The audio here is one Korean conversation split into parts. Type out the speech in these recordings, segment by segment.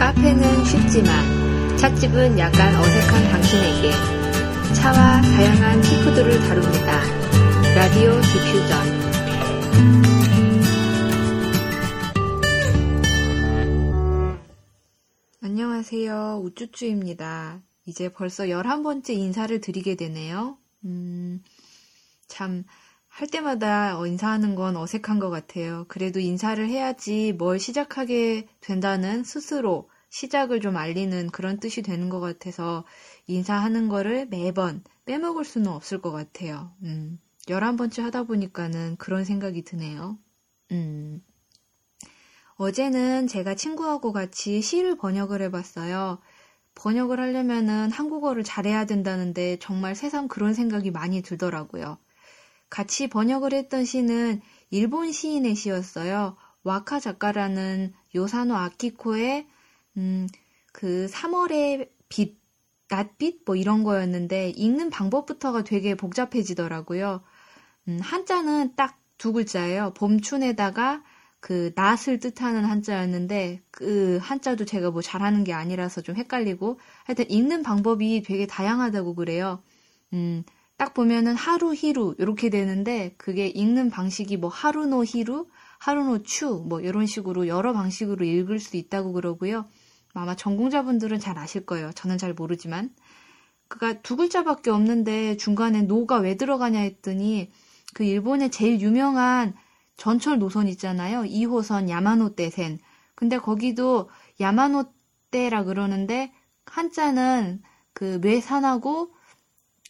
카페는 쉽지만 찻집은 약간 어색한 당신에게 차와 다양한 티푸드를 다룹니다. 라디오 디퓨전 안녕하세요. 우쭈쭈입니다. 이제 벌써 11번째 인사를 드리게 되네요. 음, 참, 할 때마다 인사하는 건 어색한 것 같아요. 그래도 인사를 해야지 뭘 시작하게 된다는 스스로 시작을 좀 알리는 그런 뜻이 되는 것 같아서 인사하는 거를 매번 빼먹을 수는 없을 것 같아요. 음, 11번째 하다 보니까는 그런 생각이 드네요. 음. 어제는 제가 친구하고 같이 시를 번역을 해봤어요. 번역을 하려면은 한국어를 잘해야 된다는데 정말 새삼 그런 생각이 많이 들더라고요. 같이 번역을 했던 시는 일본 시인의 시였어요. 와카 작가라는 요사노 아키코의 음, 그 3월의 빛, 낮빛 뭐 이런 거였는데 읽는 방법부터가 되게 복잡해지더라고요. 음, 한자는 딱 두 글자예요. 봄춘에다가 그 낫을 뜻하는 한자였는데 그 한자도 제가 뭐 잘하는 게 아니라서 좀 헷갈리고 하여튼 읽는 방법이 되게 다양하다고 그래요. 음, 딱 보면은 하루 히루 이렇게 되는데 그게 읽는 방식이 뭐 하루노 히루, 하루노 추 뭐 이런 식으로 여러 방식으로 읽을 수 있다고 그러고요. 아마 전공자분들은 잘 아실 거예요. 저는 잘 모르지만 그가 두 글자밖에 없는데 중간에 노가 왜 들어가냐 했더니 그 일본의 제일 유명한 전철 노선 있잖아요. 2호선 야마노떼센. 근데 거기도 야마노떼라 그러는데 한자는 그 뇌산하고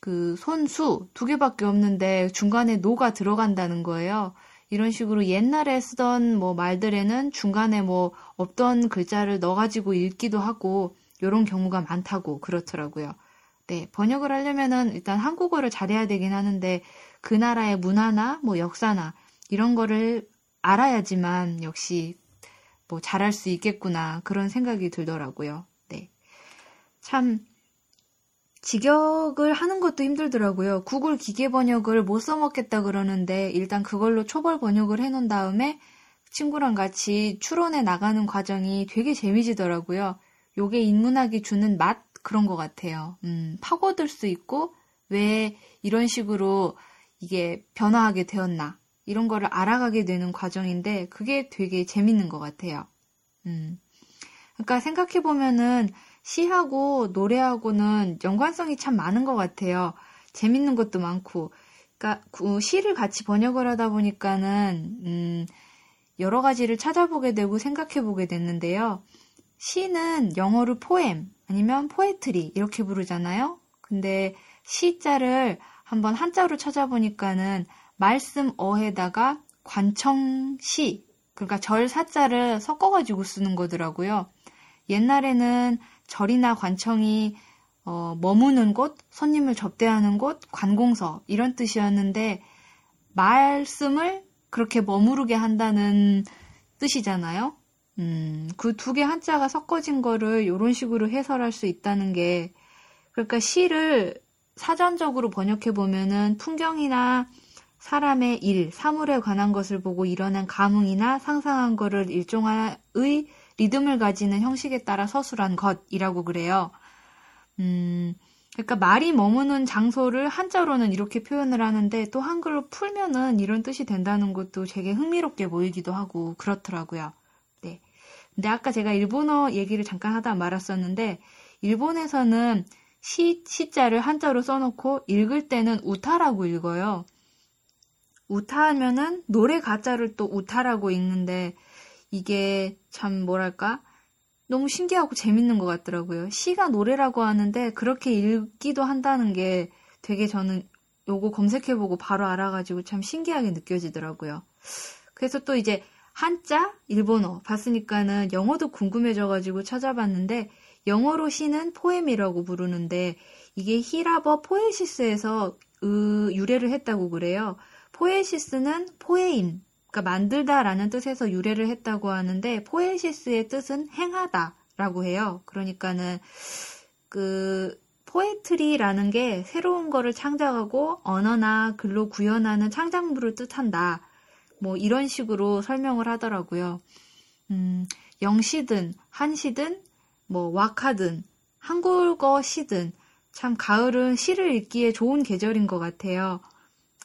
그 손수 두 개밖에 없는데 중간에 노가 들어간다는 거예요. 이런 식으로 옛날에 쓰던 뭐 말들에는 중간에 뭐 없던 글자를 넣어가지고 읽기도 하고 이런 경우가 많다고 그렇더라고요. 네, 번역을 하려면은 일단 한국어를 잘해야 되긴 하는데 그 나라의 문화나 뭐 역사나 이런 거를 알아야지만 역시 뭐 잘할 수 있겠구나 그런 생각이 들더라고요. 네. 참 직역을 하는 것도 힘들더라고요. 구글 기계 번역을 못 써먹겠다 그러는데 일단 그걸로 초벌 번역을 해놓은 다음에 친구랑 같이 추론해 나가는 과정이 되게 재미지더라고요. 요게 인문학이 주는 맛 그런 것 같아요. 음, 파고들 수 있고 왜 이런 식으로 이게 변화하게 되었나 이런 거를 알아가게 되는 과정인데 그게 되게 재밌는 것 같아요. 음. 그러니까 생각해 보면은 시하고 노래하고는 연관성이 참 많은 것 같아요. 재밌는 것도 많고. 그러니까 시를 같이 번역을 하다 보니까는 음, 여러 가지를 찾아보게 되고 생각해 보게 됐는데요. 시는 영어로 poem 아니면 poetry 이렇게 부르잖아요. 근데 시자를 한번 한자로 찾아보니까는 말씀 어에다가 관청시, 그러니까 절 사자를 섞어가지고 쓰는 거더라고요. 옛날에는 절이나 관청이 어, 머무는 곳, 손님을 접대하는 곳, 관공서 이런 뜻이었는데 말씀을 그렇게 머무르게 한다는 뜻이잖아요. 음, 그 두 개 한자가 섞어진 거를 이런 식으로 해설할 수 있다는 게 그러니까 시를 사전적으로 번역해 보면은 풍경이나 사람의 일, 사물에 관한 것을 보고 일어난 감흥이나 상상한 것을 일종의 리듬을 가지는 형식에 따라 서술한 것이라고 그래요. 음, 그러니까 말이 머무는 장소를 한자로는 이렇게 표현을 하는데 또 한글로 풀면은 이런 뜻이 된다는 것도 되게 흥미롭게 보이기도 하고 그렇더라고요. 네. 근데 아까 제가 일본어 얘기를 잠깐 하다 말았었는데 일본에서는 시, 시자를 한자로 써놓고 읽을 때는 우타라고 읽어요. 우타하면은 노래 가짜를 또 우타라고 읽는데 이게 참 뭐랄까 너무 신기하고 재밌는 것 같더라고요. 시가 노래라고 하는데 그렇게 읽기도 한다는 게 되게 저는 요거 검색해보고 바로 알아가지고 참 신기하게 느껴지더라고요. 그래서 또 이제 한자, 일본어 봤으니까는 영어도 궁금해져가지고 찾아봤는데 영어로 시는 포엠이라고 부르는데 이게 히라버 포에시스에서 유래를 했다고 그래요. poesis는 poiein, 그러니까 만들다라는 뜻에서 유래를 했다고 하는데 poesis의 뜻은 행하다라고 해요. 그러니까는 그 poetry라는 게 새로운 거를 창작하고 언어나 글로 구현하는 창작물을 뜻한다. 뭐 이런 식으로 설명을 하더라고요. 음, 영시든 한시든 뭐 와카든 한국어 시든 참 가을은 시를 읽기에 좋은 계절인 것 같아요.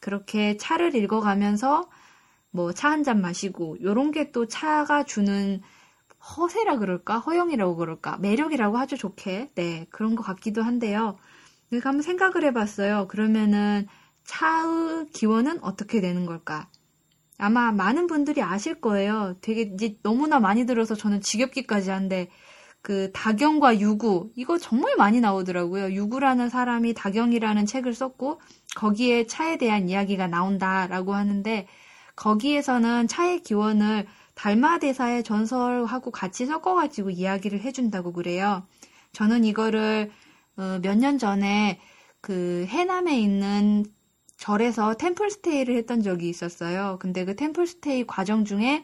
그렇게 차를 읽어가면서 뭐 차 한 잔 마시고 요런 게 또 차가 주는 허세라 그럴까 허영이라고 그럴까 매력이라고 하죠 좋게 네 그런 것 같기도 한데요. 그러니까 한번 생각을 해봤어요. 그러면은 차의 기원은 어떻게 되는 걸까? 아마 많은 분들이 아실 거예요. 되게 이제 너무나 많이 들어서 저는 지겹기까지 한데 그 다경과 유구 이거 정말 많이 나오더라고요. 유구라는 사람이 다경이라는 책을 썼고 거기에 차에 대한 이야기가 나온다라고 하는데 거기에서는 차의 기원을 달마 대사의 전설하고 같이 섞어가지고 이야기를 해준다고 그래요. 저는 이거를 어, 몇년 전에 그 해남에 있는 절에서 템플스테이를 했던 적이 있었어요. 근데 그 템플스테이 과정 중에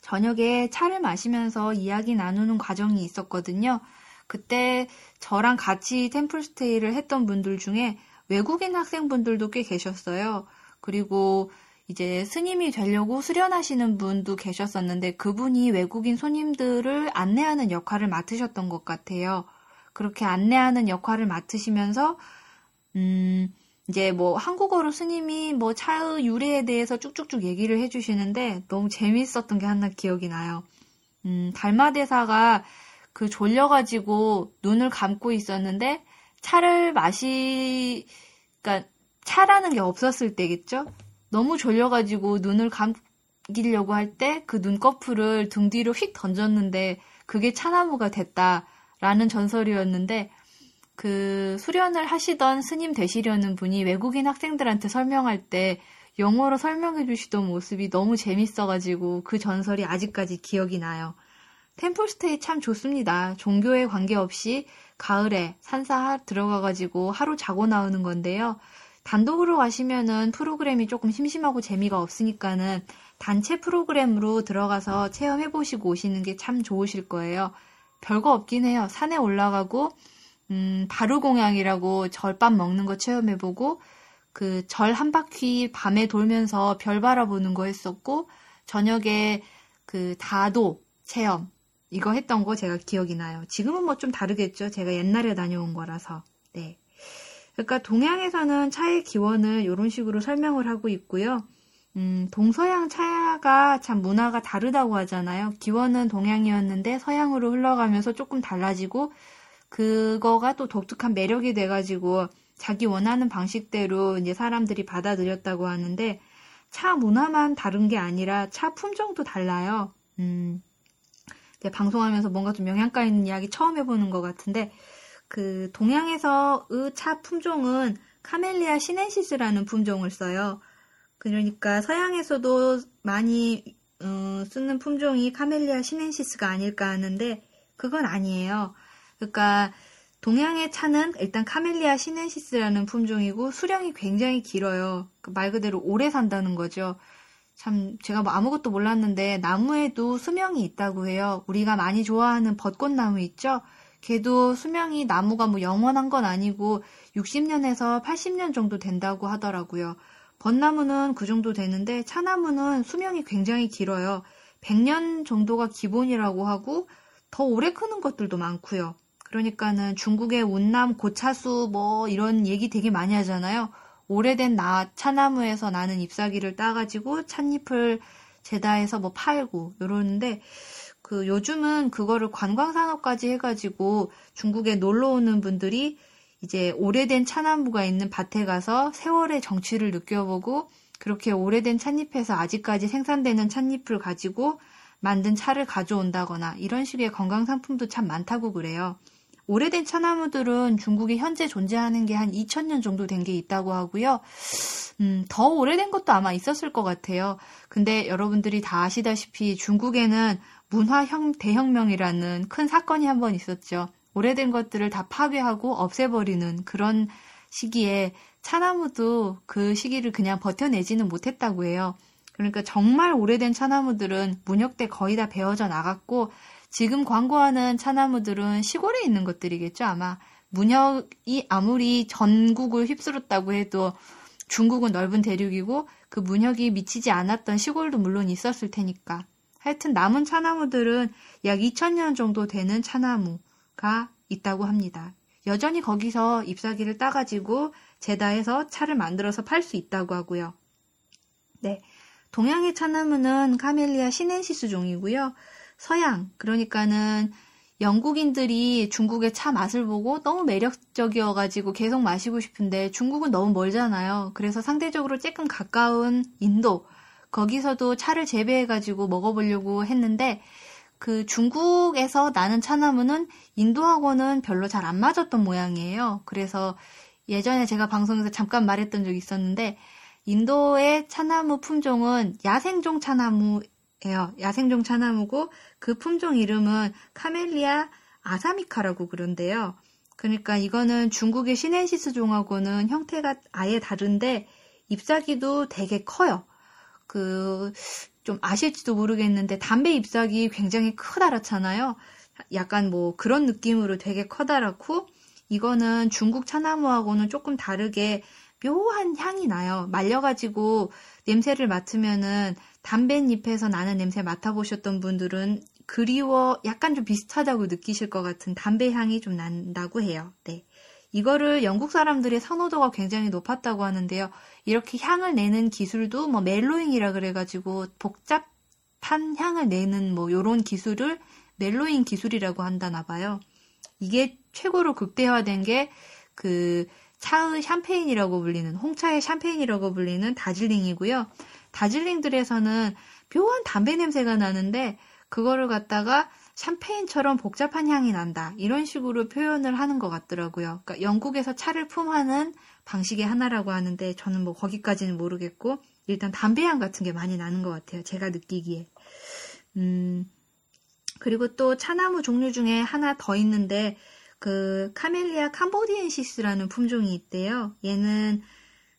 저녁에 차를 마시면서 이야기 나누는 과정이 있었거든요. 그때 저랑 같이 템플스테이를 했던 분들 중에 외국인 학생분들도 꽤 계셨어요. 그리고 이제 스님이 되려고 수련하시는 분도 계셨었는데 그분이 외국인 손님들을 안내하는 역할을 맡으셨던 것 같아요. 그렇게 안내하는 역할을 맡으시면서 음 이제 뭐 한국어로 스님이 뭐 차의 유래에 대해서 쭉쭉쭉 얘기를 해주시는데 너무 재미있었던 게 하나 기억이 나요. 음, 달마대사가 그 졸려가지고 눈을 감고 있었는데 차를 마시, 그니까 차라는 게 없었을 때겠죠? 너무 졸려가지고 눈을 감기려고 할 때 그 눈꺼풀을 등 뒤로 휙 던졌는데 그게 차나무가 됐다라는 전설이었는데 그 수련을 하시던 스님 되시려는 분이 외국인 학생들한테 설명할 때 영어로 설명해 주시던 모습이 너무 재밌어가지고 그 전설이 아직까지 기억이 나요. 템플스테이 참 좋습니다. 종교에 관계없이 가을에 산사 들어가가지고 하루 자고 나오는 건데요. 단독으로 가시면은 프로그램이 조금 심심하고 재미가 없으니까는 단체 프로그램으로 들어가서 체험해보시고 오시는 게 참 좋으실 거예요. 별거 없긴 해요. 산에 올라가고 음, 바루공양이라고 절밥 먹는 거 체험해보고 그 절 한 바퀴 밤에 돌면서 별 바라보는 거 했었고 저녁에 그 다도 체험 이거 했던 거 제가 기억이 나요. 지금은 뭐 좀 다르겠죠. 제가 옛날에 다녀온 거라서. 네. 그러니까 동양에서는 차의 기원을 이런 식으로 설명을 하고 있고요. 음, 동서양 차가 참 문화가 다르다고 하잖아요. 기원은 동양이었는데 서양으로 흘러가면서 조금 달라지고 그거가 또 독특한 매력이 돼가지고 자기 원하는 방식대로 이제 사람들이 받아들였다고 하는데 차 문화만 다른 게 아니라 차 품종도 달라요. 음, 방송하면서 뭔가 좀 영양가 있는 이야기 처음 해보는 것 같은데 그 동양에서의 차 품종은 Camellia sinensis라는 품종을 써요. 그러니까 서양에서도 많이 어, 쓰는 품종이 Camellia sinensis가 아닐까 하는데 그건 아니에요. 그러니까 동양의 차는 일단 Camellia sinensis라는 품종이고 수령이 굉장히 길어요. 그 말 그대로 오래 산다는 거죠. 참 제가 뭐 아무것도 몰랐는데 나무에도 수명이 있다고 해요. 우리가 많이 좋아하는 벚꽃나무 있죠? 걔도 수명이 나무가 뭐 영원한 건 아니고 60년에서 80년 정도 된다고 하더라고요. 벚나무는 그 정도 되는데 차나무는 수명이 굉장히 길어요. 100년 정도가 기본이라고 하고 더 오래 크는 것들도 많고요. 그러니까는 중국의 운남 고차수 뭐 이런 얘기 되게 많이 하잖아요. 오래된 나 차나무에서 나는 잎사귀를 따가지고 찻잎을 재다해서 뭐 팔고 이러는데 그 요즘은 그거를 관광 산업까지 해가지고 중국에 놀러 오는 분들이 이제 오래된 차나무가 있는 밭에 가서 세월의 정취를 느껴보고 그렇게 오래된 찻잎에서 아직까지 생산되는 찻잎을 가지고 만든 차를 가져온다거나 이런 식의 관광상품도 참 많다고 그래요. 오래된 차나무들은 중국에 현재 존재하는 게 한 2000년 정도 된 게 있다고 하고요. 음, 더 오래된 것도 아마 있었을 것 같아요. 근데 여러분들이 다 아시다시피 중국에는 문화 형 대혁명이라는 큰 사건이 한 번 있었죠. 오래된 것들을 다 파괴하고 없애버리는 그런 시기에 차나무도 그 시기를 그냥 버텨내지는 못했다고 해요. 그러니까 정말 오래된 차나무들은 때 거의 다 베어져 나갔고 지금 광고하는 차나무들은 시골에 있는 것들이겠죠, 아마. 문혁이 아무리 전국을 휩쓸었다고 해도 중국은 넓은 대륙이고 그 문혁이 미치지 않았던 시골도 물론 있었을 테니까. 하여튼 남은 차나무들은 약 2000년 정도 되는 차나무가 있다고 합니다. 여전히 거기서 잎사귀를 따가지고 제다해서 차를 만들어서 팔 수 있다고 하고요. 네. 동양의 차나무는 Camellia sinensis 종이고요. 서양, 그러니까는 영국인들이 중국의 차 맛을 보고 너무 매력적이어가지고 계속 마시고 싶은데 중국은 너무 멀잖아요. 그래서 상대적으로 조금 가까운 인도, 거기서도 차를 재배해가지고 먹어보려고 했는데 그 중국에서 나는 차나무는 인도하고는 별로 잘 안 맞았던 모양이에요. 그래서 예전에 제가 방송에서 잠깐 말했던 적이 있었는데 인도의 차나무 품종은 야생종 차나무예요. 야생종 차나무고 그 품종 이름은 Camellia assamica라고 그런데요. 그러니까 이거는 중국의 sinensis 종하고는 형태가 아예 다른데 잎사귀도 되게 커요. 그, 좀 아실지도 모르겠는데 담배 잎사귀 굉장히 커다랗잖아요. 약간 뭐 그런 느낌으로 되게 커다랗고 이거는 중국 차나무하고는 조금 다르게 묘한 향이 나요. 말려가지고 냄새를 맡으면은 담뱃잎에서 나는 냄새 맡아보셨던 분들은 그리워 약간 좀 비슷하다고 느끼실 것 같은 담배 향이 좀 난다고 해요. 네. 이거를 영국 사람들의 선호도가 굉장히 높았다고 하는데요. 이렇게 향을 내는 기술도 뭐 멜로잉이라 그래가지고 복잡한 향을 내는 뭐 요런 기술을 멜로잉 기술이라고 한다나 봐요. 이게 최고로 극대화된 게 그 차의 샴페인이라고 불리는 홍차의 샴페인이라고 불리는 다즐링이고요. 다즐링들에서는 묘한 담배 냄새가 나는데 그거를 갖다가 샴페인처럼 복잡한 향이 난다. 이런 식으로 표현을 하는 것 같더라고요. 그러니까 영국에서 차를 품하는 방식의 하나라고 하는데 저는 뭐 거기까지는 모르겠고 일단 담배향 같은 게 많이 나는 것 같아요. 제가 느끼기에. 음, 그리고 또 차나무 종류 중에 하나 더 있는데 그 카멜리아 cambodiensis라는 품종이 있대요. 얘는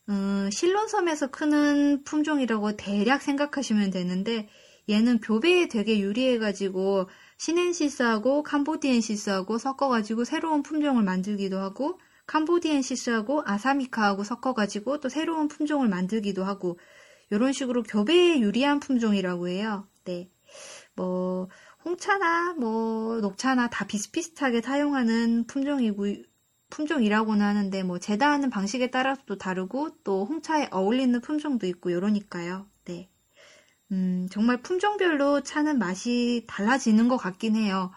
음, 실론섬에서 크는 품종이라고 대략 생각하시면 되는데 얘는 교배에 되게 유리해가지고 sinensis하고 cambodiensis하고 섞어가지고 새로운 품종을 만들기도 하고 cambodiensis하고 assamica하고 섞어가지고 또 새로운 품종을 만들기도 하고 이런 식으로 교배에 유리한 품종이라고 해요. 네. 뭐 홍차나 뭐 녹차나 다 비슷비슷하게 사용하는 품종이고 품종이라고는 하는데 뭐 재다하는 방식에 따라서도 다르고 또 홍차에 어울리는 품종도 있고 이러니까요. 네. 음, 정말 품종별로 차는 맛이 달라지는 것 같긴 해요.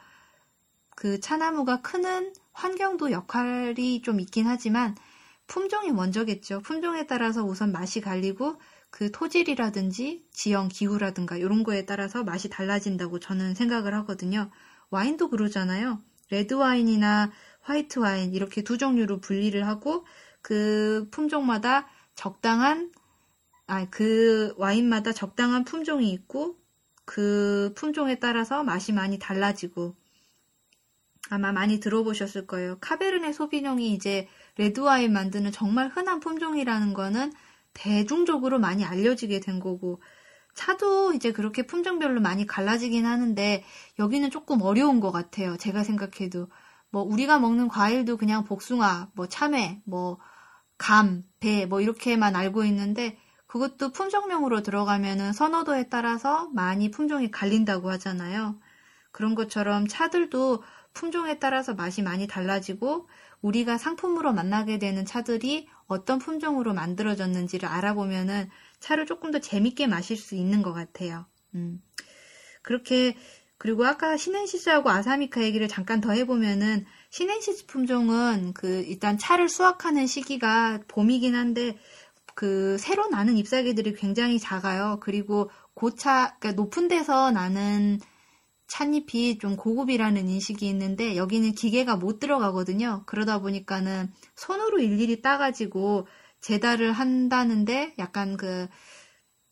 그 차나무가 크는 환경도 역할이 좀 있긴 하지만 품종이 먼저겠죠. 품종에 따라서 우선 맛이 갈리고 그 토질이라든지 지형, 기후라든가 이런 거에 따라서 맛이 달라진다고 저는 생각을 하거든요. 와인도 그러잖아요. 레드 와인이나 화이트 와인 이렇게 두 종류로 분리를 하고 그 품종마다 적당한 아, 그 와인마다 적당한 품종이 있고 그 품종에 따라서 맛이 많이 달라지고 아마 많이 들어보셨을 거예요. 카베르네 소비뇽이 이제 레드와인 만드는 정말 흔한 품종이라는 거는 대중적으로 많이 알려지게 된 거고 차도 이제 그렇게 품종별로 많이 갈라지긴 하는데 여기는 조금 어려운 것 같아요. 제가 생각해도 뭐 우리가 먹는 과일도 그냥 복숭아, 뭐 참외, 뭐 감, 배, 뭐 이렇게만 알고 있는데 그것도 품종명으로 들어가면은 선호도에 따라서 많이 품종이 갈린다고 하잖아요. 그런 것처럼 차들도 품종에 따라서 맛이 많이 달라지고 우리가 상품으로 만나게 되는 차들이 어떤 품종으로 만들어졌는지를 알아보면은 차를 조금 더 재밌게 마실 수 있는 것 같아요. 음. 그렇게 그리고 아까 sinensis하고 assamica 얘기를 잠깐 더 해보면은 sinensis 품종은 그 일단 차를 수확하는 시기가 봄이긴 한데 그 새로 나는 잎사귀들이 굉장히 작아요. 그리고 고차 그러니까 높은 데서 나는 찻잎이 좀 고급이라는 인식이 있는데 여기는 기계가 못 들어가거든요. 그러다 보니까는 손으로 일일이 따가지고 재달을 한다는데 약간 그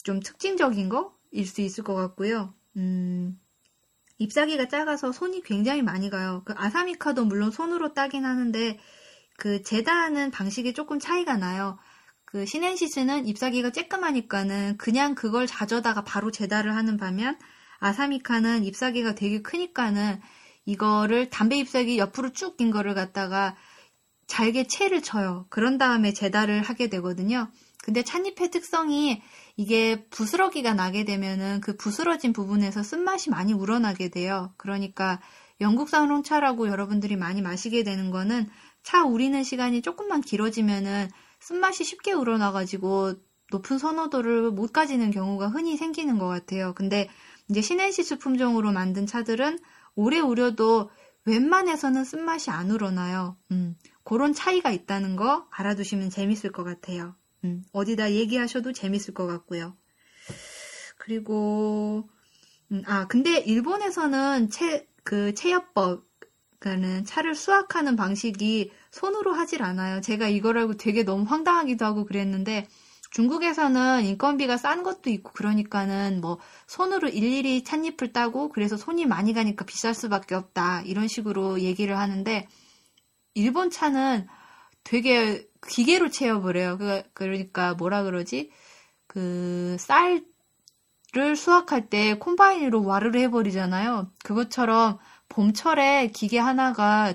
좀 특징적인 거일 수 있을 것 같고요. 음, 잎사귀가 작아서 손이 굉장히 많이 가요. 그 아사미카도 물론 손으로 따긴 하는데 그 재다하는 방식이 조금 차이가 나요. 그 시넨시스는 잎사귀가 쬐끔하니까는 그냥 그걸 자져다가 바로 재달을 하는 반면 아사미카는 잎사귀가 되게 크니까는 이거를 담배 잎사귀 옆으로 쭉 낀 거를 갖다가 잘게 채를 쳐요. 그런 다음에 재달을 하게 되거든요. 근데 찻잎의 특성이 이게 부스러기가 나게 되면은 그 부스러진 부분에서 쓴맛이 많이 우러나게 돼요. 그러니까 영국산 홍차라고 여러분들이 많이 마시게 되는 거는 차 우리는 시간이 조금만 길어지면은 쓴맛이 쉽게 우러나가지고 높은 선호도를 못 가지는 경우가 흔히 생기는 것 같아요. 근데 이제 신앤시스 품종으로 만든 차들은 오래 우려도 웬만해서는 쓴맛이 안 우러나요. 음, 그런 차이가 있다는 거 알아두시면 재밌을 것 같아요. 음, 어디다 얘기하셔도 재밌을 것 같고요. 그리고 음, 아 근데 일본에서는 채, 그 체협법 그러니까는 차를 수확하는 방식이 손으로 하질 않아요. 제가 이걸 알고 되게 너무 황당하기도 하고 그랬는데 중국에서는 인건비가 싼 것도 있고 그러니까는 뭐 손으로 일일이 찻잎을 따고 그래서 손이 많이 가니까 비쌀 수밖에 없다 이런 식으로 얘기를 하는데 일본 차는 되게 기계로 채워을 해요. 그, 그러니까 뭐라 그러지? 그 쌀을 수확할 때 콤바인으로 와르르 해버리잖아요. 그것처럼 봄철에 기계 하나가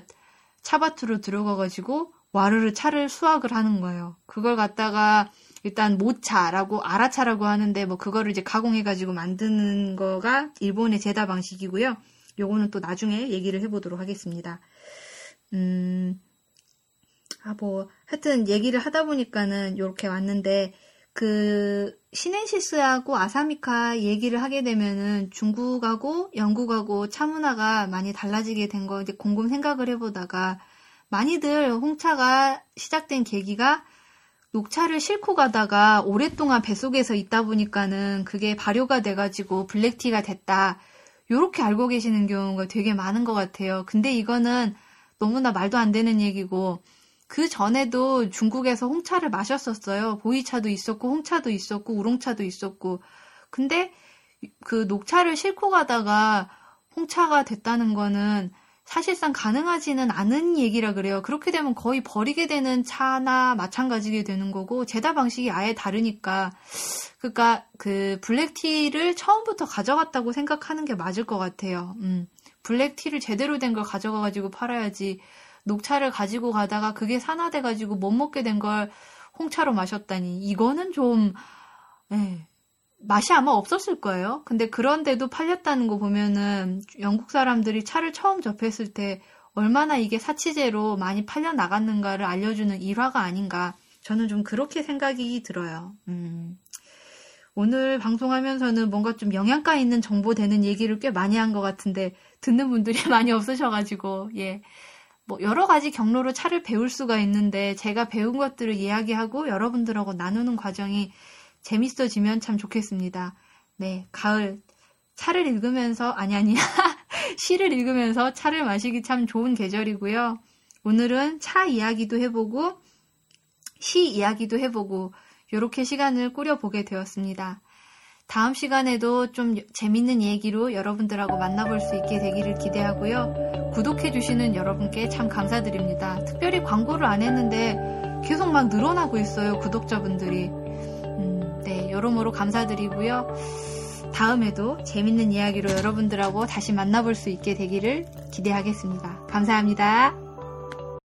차밭으로 들어가가지고 와르르 차를 수확을 하는 거예요. 그걸 갖다가 일단 모차라고 아라차라고 하는데 뭐 그거를 이제 가공해가지고 만드는 거가 일본의 제다 방식이고요. 요거는 또 나중에 얘기를 해보도록 하겠습니다. 음, 아, 뭐, 하여튼 얘기를 하다 보니까는 이렇게 왔는데, 그, 시넨시스하고 아사미카 얘기를 하게 되면은 중국하고 영국하고 차 문화가 많이 달라지게 된 거 이제 곰곰 생각을 해보다가 많이들 홍차가 시작된 계기가 녹차를 싣고 가다가 오랫동안 뱃속에서 있다 보니까는 그게 발효가 돼가지고 블랙티가 됐다. 요렇게 알고 계시는 경우가 되게 많은 것 같아요. 근데 이거는 너무나 말도 안 되는 얘기고 그 전에도 중국에서 홍차를 마셨었어요. 보이차도 있었고 홍차도 있었고 우롱차도 있었고 근데 그 녹차를 싣고 가다가 홍차가 됐다는 거는 사실상 가능하지는 않은 얘기라 그래요. 그렇게 되면 거의 버리게 되는 차나 마찬가지게 되는 거고 제다 방식이 아예 다르니까 그러니까 그 블랙티를 처음부터 가져갔다고 생각하는 게 맞을 것 같아요. 음. 블랙티를 제대로 된 걸 가져가 가지고 팔아야지 녹차를 가지고 가다가 그게 산화돼 가지고 못 먹게 된 걸 홍차로 마셨다니 이거는 좀 예, 맛이 아마 없었을 거예요. 근데 그런데도 팔렸다는 거 보면은 영국 사람들이 차를 처음 접했을 때 얼마나 이게 사치제로 많이 팔려 나갔는가를 알려주는 일화가 아닌가. 저는 좀 그렇게 생각이 들어요. 음. 오늘 방송하면서는 뭔가 좀 영양가 있는 정보 되는 얘기를 꽤 많이 한 것 같은데 듣는 분들이 많이 없으셔가지고 예. 뭐 여러 가지 경로로 차를 배울 수가 있는데 제가 배운 것들을 이야기하고 여러분들하고 나누는 과정이 재밌어지면 참 좋겠습니다. 네, 가을 차를 읽으면서 아니 아니 시를 읽으면서 차를 마시기 참 좋은 계절이고요. 오늘은 차 이야기도 해보고 시 이야기도 해보고 이렇게 시간을 꾸려 보게 되었습니다. 다음 시간에도 좀 재밌는 얘기로 여러분들하고 만나볼 수 있게 되기를 기대하고요. 구독해주시는 여러분께 참 감사드립니다. 특별히 광고를 안 했는데 계속 막 늘어나고 있어요. 구독자분들이. 여러모로 감사드리고요. 다음에도 재밌는 이야기로 여러분들하고 다시 만나볼 수 있게 되기를 기대하겠습니다. 감사합니다.